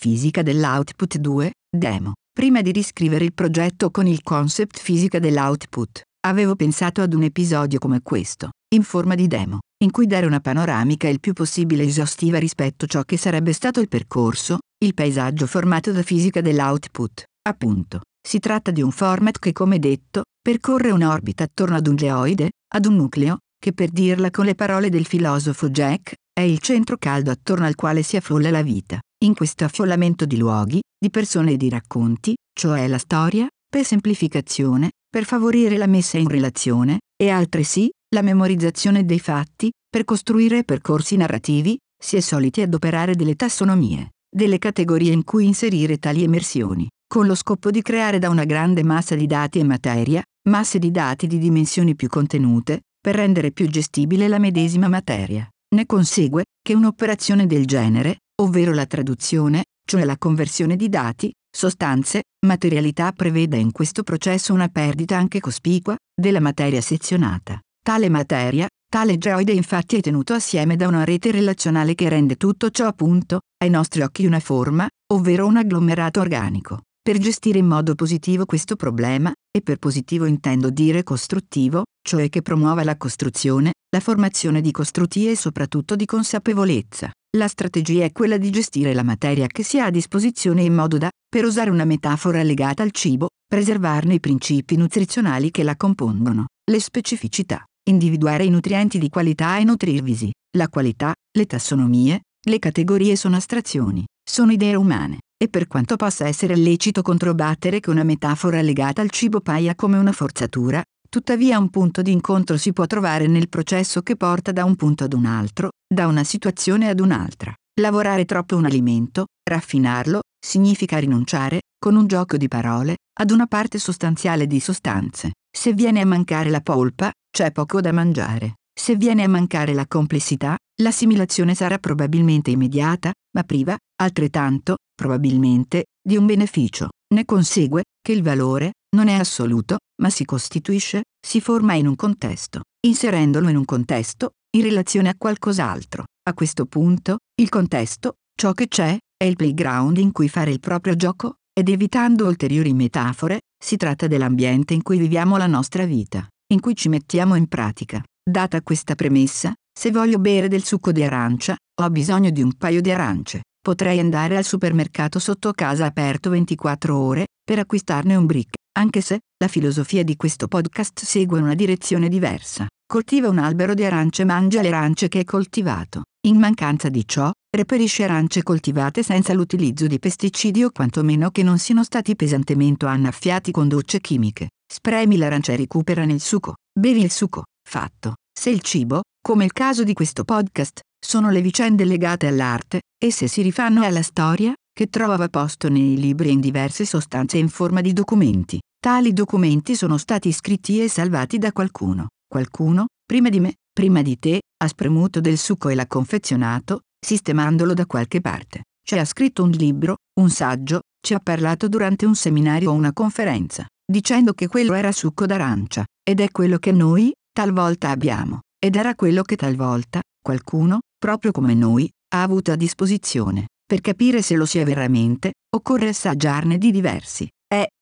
Fisica dell'output 2, demo. Prima di riscrivere il progetto con il concept fisica dell'output, avevo pensato ad un episodio come questo, in forma di demo, in cui dare una panoramica il più possibile esaustiva rispetto a ciò che sarebbe stato il percorso, il paesaggio formato da fisica dell'output, appunto. Si tratta di un format che, come detto, percorre un'orbita attorno ad un geoide, ad un nucleo, che per dirla con le parole del filosofo Jack, è il centro caldo attorno al quale si affolla la vita. In questo affollamento di luoghi, di persone e di racconti, cioè la storia, per semplificazione, per favorire la messa in relazione, e altresì, la memorizzazione dei fatti, per costruire percorsi narrativi, si è soliti adoperare delle tassonomie, delle categorie in cui inserire tali emersioni, con lo scopo di creare da una grande massa di dati e materia, masse di dati di dimensioni più contenute, per rendere più gestibile la medesima materia. Ne consegue che un'operazione del genere, ovvero la traduzione, cioè la conversione di dati, sostanze, materialità prevede in questo processo una perdita anche cospicua della materia sezionata. Tale materia, tale geoide infatti è tenuto assieme da una rete relazionale che rende tutto ciò appunto, ai nostri occhi una forma, ovvero un agglomerato organico. Per gestire in modo positivo questo problema, e per positivo intendo dire costruttivo, cioè che promuova la costruzione, la formazione di costrutti e soprattutto di consapevolezza. La strategia è quella di gestire la materia che si ha a disposizione in modo da, per usare una metafora legata al cibo, preservarne i principi nutrizionali che la compongono, le specificità, individuare i nutrienti di qualità e nutrirvisi, la qualità, le tassonomie, le categorie sono astrazioni, sono idee umane e per quanto possa essere lecito controbattere che una metafora legata al cibo paia come una forzatura, tuttavia un punto di incontro si può trovare nel processo che porta da un punto ad un altro, da una situazione ad un'altra. Lavorare troppo un alimento, raffinarlo, significa rinunciare, con un gioco di parole, ad una parte sostanziale di sostanze. Se viene a mancare la polpa, c'è poco da mangiare. Se viene a mancare la complessità, l'assimilazione sarà probabilmente immediata, ma priva, altrettanto, probabilmente, di un beneficio. Ne consegue che il valore non è assoluto, ma si costituisce, si forma in un contesto, inserendolo in un contesto, in relazione a qualcos'altro. A questo punto, il contesto, ciò che c'è, è il playground in cui fare il proprio gioco, ed evitando ulteriori metafore, si tratta dell'ambiente in cui viviamo la nostra vita, in cui ci mettiamo in pratica. Data questa premessa, se voglio bere del succo di arancia, ho bisogno di un paio di arance. Potrei andare al supermercato sotto casa aperto 24 ore, per acquistarne un brick, anche se, la filosofia di questo podcast segue una direzione diversa. Coltiva un albero di arance e mangia le arance che è coltivato. In mancanza di ciò, reperisce arance coltivate senza l'utilizzo di pesticidi o quantomeno che non siano stati pesantemente annaffiati con docce chimiche. Spremi l'arancia e recupera il succo. Bevi il succo. Fatto. Se il cibo, come il caso di questo podcast, sono le vicende legate all'arte, esse si rifanno alla storia, che trovava posto nei libri in diverse sostanze in forma di documenti. Tali documenti sono stati scritti e salvati da qualcuno. Qualcuno, prima di me, prima di te, ha spremuto del succo e l'ha confezionato, sistemandolo da qualche parte. Ci ha scritto un libro, un saggio, ci ha parlato durante un seminario o una conferenza, dicendo che quello era succo d'arancia, ed è quello che noi, talvolta abbiamo, ed era quello che talvolta, qualcuno, proprio come noi, ha avuto a disposizione. Per capire se lo sia veramente, occorre assaggiarne di diversi.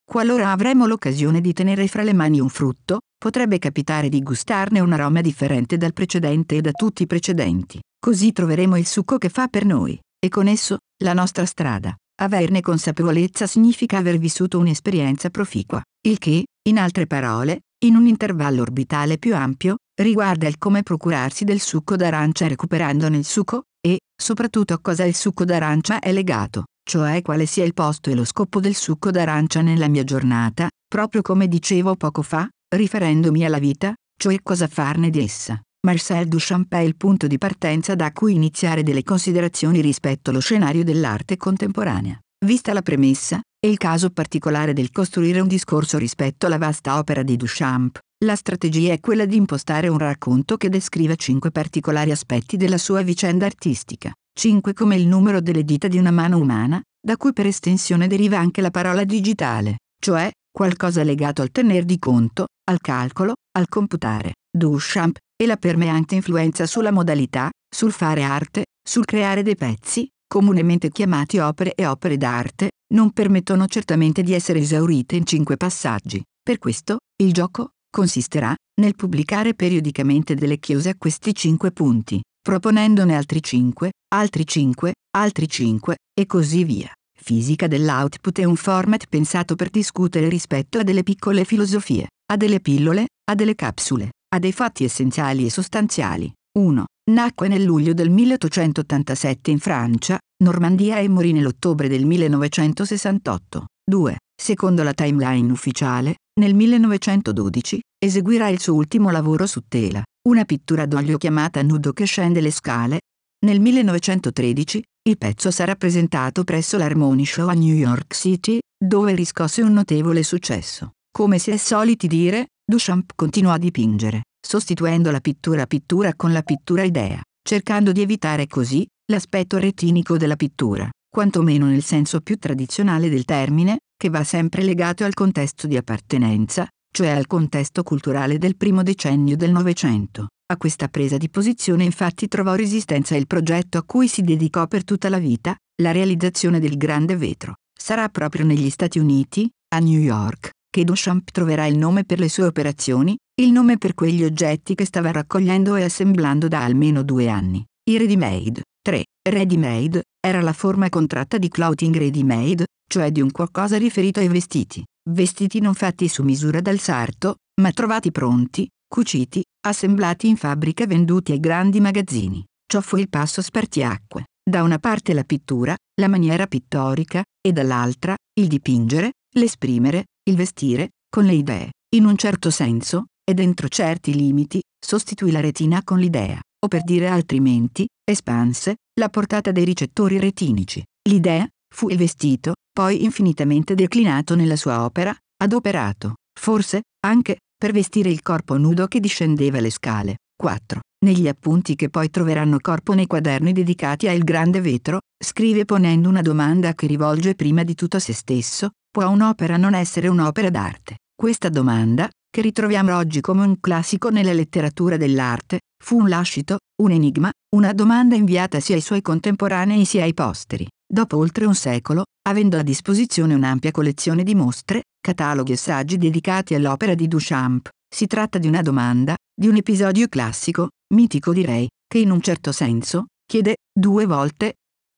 Qualora avremo l'occasione di tenere fra le mani un frutto, potrebbe capitare di gustarne un aroma differente dal precedente e da tutti i precedenti. Così troveremo il succo che fa per noi, e con esso, la nostra strada. Averne consapevolezza significa aver vissuto un'esperienza proficua, il che, in altre parole, in un intervallo orbitale più ampio, riguarda il come procurarsi del succo d'arancia recuperandone il succo, e, soprattutto a cosa il succo d'arancia è legato, cioè quale sia il posto e lo scopo del succo d'arancia nella mia giornata, proprio come dicevo poco fa, riferendomi alla vita, cioè cosa farne di essa. Marcel Duchamp è il punto di partenza da cui iniziare delle considerazioni rispetto allo scenario dell'arte contemporanea. Vista la premessa, e il caso particolare del costruire un discorso rispetto alla vasta opera di Duchamp, la strategia è quella di impostare un racconto che descriva cinque particolari aspetti della sua vicenda artistica, cinque come il numero delle dita di una mano umana, da cui per estensione deriva anche la parola digitale, cioè qualcosa legato al tener di conto, al calcolo, al computare. Duchamp, e la permeante influenza sulla modalità, sul fare arte, sul creare dei pezzi, comunemente chiamati opere e opere d'arte, non permettono certamente di essere esaurite in cinque passaggi. Per questo, il gioco consisterà nel pubblicare periodicamente delle chiuse a questi cinque punti, proponendone altri cinque, altri cinque, altri cinque, e così via. Fisica dell'output è un format pensato per discutere rispetto a delle piccole filosofie, a delle pillole, a delle capsule, a dei fatti essenziali e sostanziali. 1. Nacque nel luglio del 1887 in Francia, Normandia e morì nell'ottobre del 1968. 2. Secondo la timeline ufficiale, nel 1912, eseguirà il suo ultimo lavoro su tela, una pittura d'olio chiamata Nudo che scende le scale. Nel 1913, il pezzo sarà presentato presso l'Harmony Show a New York City, dove riscosse un notevole successo. Come si è soliti dire, Duchamp continuò a dipingere, sostituendo la pittura pittura con la pittura idea, cercando di evitare così l'aspetto retinico della pittura, quantomeno nel senso più tradizionale del termine, che va sempre legato al contesto di appartenenza, cioè al contesto culturale del primo decennio del Novecento. A questa presa di posizione infatti trovò resistenza il progetto a cui si dedicò per tutta la vita, la realizzazione del grande vetro. Sarà proprio negli Stati Uniti, a New York, che Duchamp troverà il nome per le sue operazioni, il nome per quegli oggetti che stava raccogliendo e assemblando da almeno due anni. I ready-made. 3. Ready-made era la forma contratta di clothing ready-made, cioè di un qualcosa riferito ai vestiti. Vestiti non fatti su misura dal sarto, ma trovati pronti, cuciti, assemblati in fabbrica e venduti ai grandi magazzini. Ciò fu il passo spartiacque. Da una parte la pittura, la maniera pittorica, e dall'altra, il dipingere, l'esprimere, il vestire, con le idee. In un certo senso, e dentro certi limiti, sostituì la retina con l'idea, o per dire altrimenti, espanse, la portata dei ricettori retinici. L'idea, fu il vestito, poi infinitamente declinato nella sua opera, adoperato, forse, anche, per vestire il corpo nudo che discendeva le scale. 4. Negli appunti che poi troveranno corpo nei quaderni dedicati al grande vetro, scrive ponendo una domanda che rivolge prima di tutto a se stesso, può un'opera non essere un'opera d'arte? Questa domanda, che ritroviamo oggi come un classico nella letteratura dell'arte, fu un lascito, un enigma, una domanda inviata sia ai suoi contemporanei sia ai posteri. Dopo oltre un secolo, avendo a disposizione un'ampia collezione di mostre, cataloghi e saggi dedicati all'opera di Duchamp, si tratta di una domanda, di un episodio classico, mitico direi, che in un certo senso, chiede, due volte,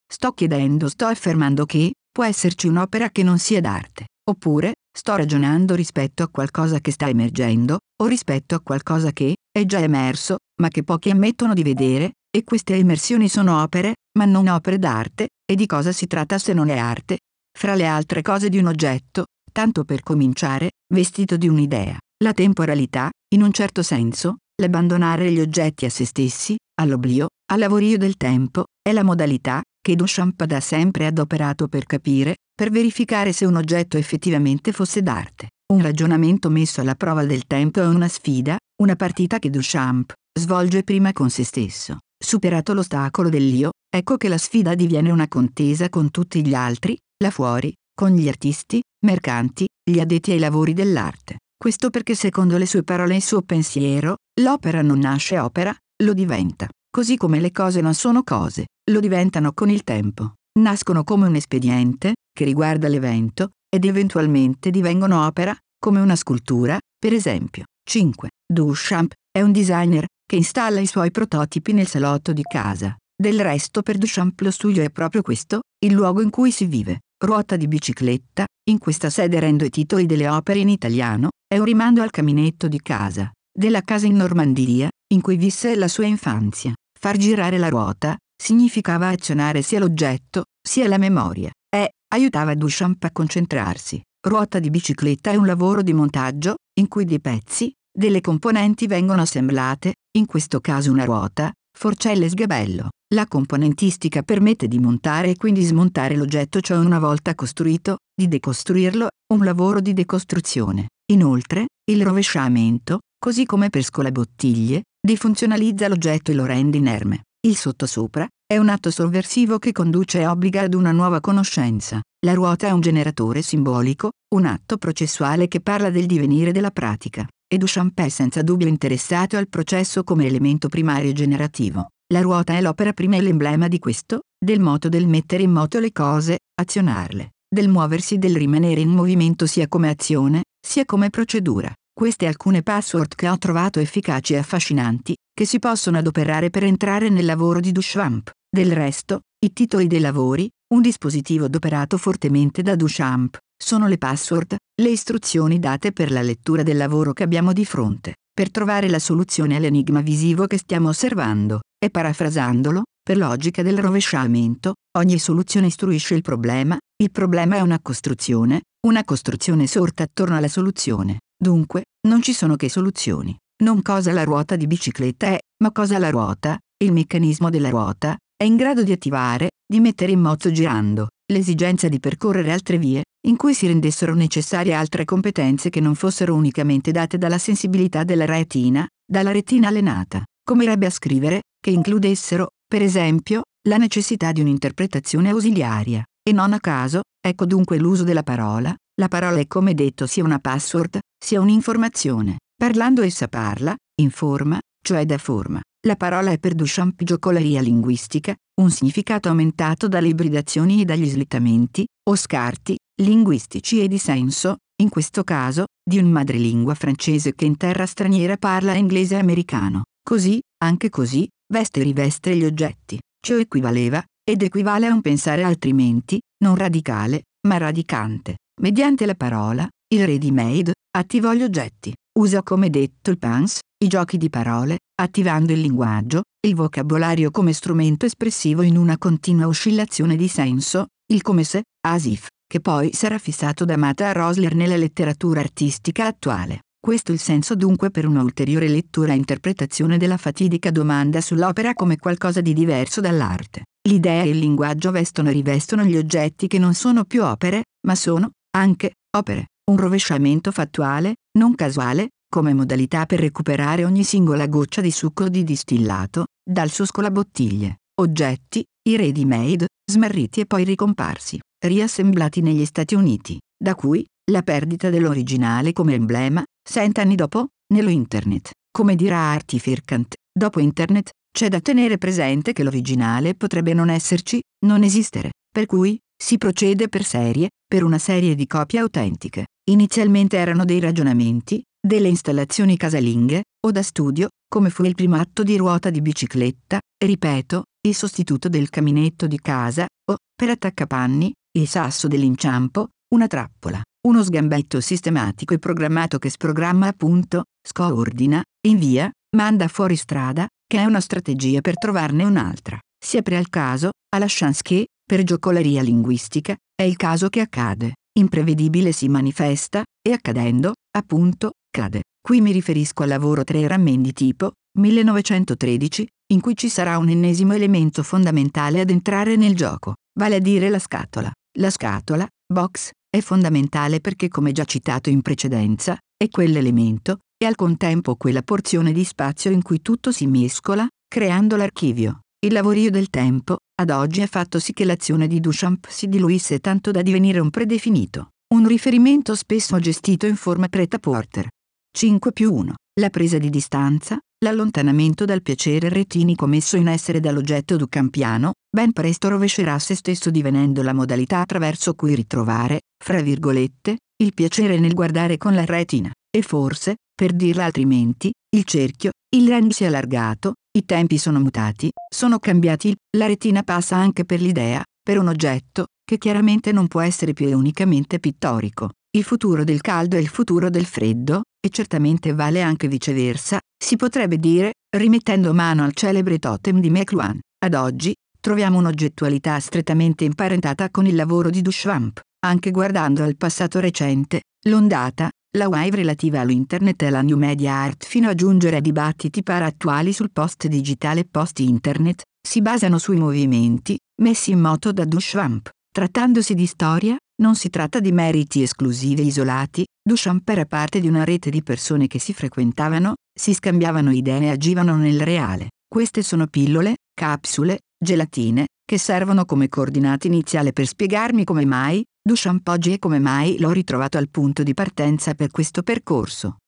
sto chiedendo, sto affermando che, può esserci un'opera che non sia d'arte, oppure, sto ragionando rispetto a qualcosa che sta emergendo, o rispetto a qualcosa che, è già emerso, ma che pochi ammettono di vedere, e queste immersioni sono opere, ma non opere d'arte, e di cosa si tratta se non è arte? Fra le altre cose di un oggetto, tanto per cominciare, vestito di un'idea. La temporalità, in un certo senso, l'abbandonare gli oggetti a se stessi, all'oblio, al lavorio del tempo, è la modalità che Duchamp ha da sempre adoperato per capire, per verificare se un oggetto effettivamente fosse d'arte. Un ragionamento messo alla prova del tempo è una sfida, una partita che Duchamp svolge prima con se stesso. Superato l'ostacolo dell'io, ecco che la sfida diviene una contesa con tutti gli altri, là fuori, con gli artisti, mercanti, gli addetti ai lavori dell'arte. Questo perché secondo le sue parole e il suo pensiero, l'opera non nasce opera, lo diventa. Così come le cose non sono cose, lo diventano con il tempo. Nascono come un espediente, che riguarda l'evento, ed eventualmente divengono opera, come una scultura, per esempio. 5. Duchamp è un designer che installa i suoi prototipi nel salotto di casa. Del resto per Duchamp lo studio è proprio questo, il luogo in cui si vive. Ruota di bicicletta, in questa sede rendo i titoli delle opere in italiano, è un rimando al caminetto di casa, della casa in Normandia, in cui visse la sua infanzia. Far girare la ruota, significava azionare sia l'oggetto, sia la memoria, e aiutava Duchamp a concentrarsi. Ruota di bicicletta è un lavoro di montaggio, in cui dei pezzi, delle componenti vengono assemblate, in questo caso una ruota, forcella e sgabello. La componentistica permette di montare e quindi smontare l'oggetto cioè una volta costruito, di decostruirlo, un lavoro di decostruzione. Inoltre, il rovesciamento, così come per scolabottiglie, defunzionalizza l'oggetto e lo rende inerme. Il sottosopra è un atto sovversivo che conduce e obbliga ad una nuova conoscenza. La ruota è un generatore simbolico, un atto processuale che parla del divenire della pratica e Duchamp è senza dubbio interessato al processo come elemento primario generativo. La ruota è l'opera prima e l'emblema di questo, del moto del mettere in moto le cose, azionarle, del muoversi del rimanere in movimento sia come azione, sia come procedura. Queste alcune password che ho trovato efficaci e affascinanti, che si possono adoperare per entrare nel lavoro di Duchamp. Del resto, i titoli dei lavori, un dispositivo adoperato fortemente da Duchamp, sono le password, le istruzioni date per la lettura del lavoro che abbiamo di fronte, per trovare la soluzione all'enigma visivo che stiamo osservando, e parafrasandolo, per logica del rovesciamento, ogni soluzione istruisce il problema, il problema è una costruzione, una costruzione sorta attorno alla soluzione. Dunque, non ci sono che soluzioni. Non cosa la ruota di bicicletta è, ma cosa la ruota, il meccanismo della ruota, è in grado di attivare, di mettere in moto girando, l'esigenza di percorrere altre vie, in cui si rendessero necessarie altre competenze che non fossero unicamente date dalla sensibilità della retina, dalla retina allenata, come ebbe a scrivere, che includessero, per esempio, la necessità di un'interpretazione ausiliaria, e non a caso, ecco dunque l'uso della parola, la parola è come detto sia una password, sia un'informazione. Parlando essa parla, informa, cioè dà forma. La parola è per Duchamp giocoleria linguistica, un significato aumentato dalle ibridazioni e dagli slittamenti, o scarti, linguistici e di senso, in questo caso, di un madrelingua francese che in terra straniera parla inglese americano. Così, anche così, veste e riveste gli oggetti. Ciò equivaleva, ed equivale a un pensare altrimenti, non radicale, ma radicante. Mediante la parola, il ready-made, attivò gli oggetti. Usa come detto il PANS, i giochi di parole, attivando il linguaggio, il vocabolario come strumento espressivo in una continua oscillazione di senso, il come se, as if, che poi sarà fissato da Mata Rosler nella letteratura artistica attuale. Questo il senso dunque per una ulteriore lettura e interpretazione della fatidica domanda sull'opera come qualcosa di diverso dall'arte. L'idea e il linguaggio vestono e rivestono gli oggetti che non sono più opere, ma sono, anche, opere. Un rovesciamento fattuale, non casuale, come modalità per recuperare ogni singola goccia di succo di distillato, dal suo scolabottiglie. Oggetti, i ready-made, smarriti e poi ricomparsi, riassemblati negli Stati Uniti, da cui, la perdita dell'originale come emblema, cent'anni dopo, nello Internet. Come dirà Artie Firkant, dopo Internet, c'è da tenere presente che l'originale potrebbe non esserci, non esistere, per cui, si procede per serie, per una serie di copie autentiche. Inizialmente erano dei ragionamenti, delle installazioni casalinghe, o da studio, come fu il primo atto di ruota di bicicletta, ripeto, il sostituto del caminetto di casa, o, per attaccapanni, il sasso dell'inciampo, una trappola, uno sgambetto sistematico e programmato che sprogramma appunto, scoordina, invia, manda fuori strada, che è una strategia per trovarne un'altra. Si apre al caso, alla chance che, per giocoleria linguistica, è il caso che accade, imprevedibile si manifesta, e accadendo, appunto, cade. Qui mi riferisco al lavoro 3 rammendi tipo 1913, in cui ci sarà un ennesimo elemento fondamentale ad entrare nel gioco, vale a dire la scatola. La scatola, box, è fondamentale perché come già citato in precedenza, è quell'elemento, e al contempo quella porzione di spazio in cui tutto si mescola, creando l'archivio. Il lavorio del tempo, ad oggi ha fatto sì che l'azione di Duchamp si diluisse tanto da divenire un predefinito, un riferimento spesso gestito in forma preta-porter. 5 più 1. La presa di distanza, l'allontanamento dal piacere retinico messo in essere dall'oggetto ducampiano, ben presto rovescerà se stesso divenendo la modalità attraverso cui ritrovare, fra virgolette, il piacere nel guardare con la retina, e forse, per dirla altrimenti, il cerchio, il range si è allargato, i tempi sono mutati, sono cambiati, la retina passa anche per l'idea, per un oggetto, che chiaramente non può essere più unicamente pittorico. Il futuro del caldo è il futuro del freddo, e certamente vale anche viceversa, si potrebbe dire, rimettendo mano al celebre totem di McLuhan. Ad oggi, troviamo un'oggettualità strettamente imparentata con il lavoro di Duchamp, anche guardando al passato recente, l'ondata, la wave relativa all'internet e alla new media art fino a giungere a dibattiti para-attuali sul post digitale e post-internet, si basano sui movimenti, messi in moto da Duchamp. Trattandosi di storia, non si tratta di meriti esclusivi e isolati, Duchamp era parte di una rete di persone che si frequentavano, si scambiavano idee e agivano nel reale. Queste sono pillole, capsule, gelatine, che servono come coordinate iniziale per spiegarmi come mai, Duchamp oggi e come mai l'ho ritrovato al punto di partenza per questo percorso.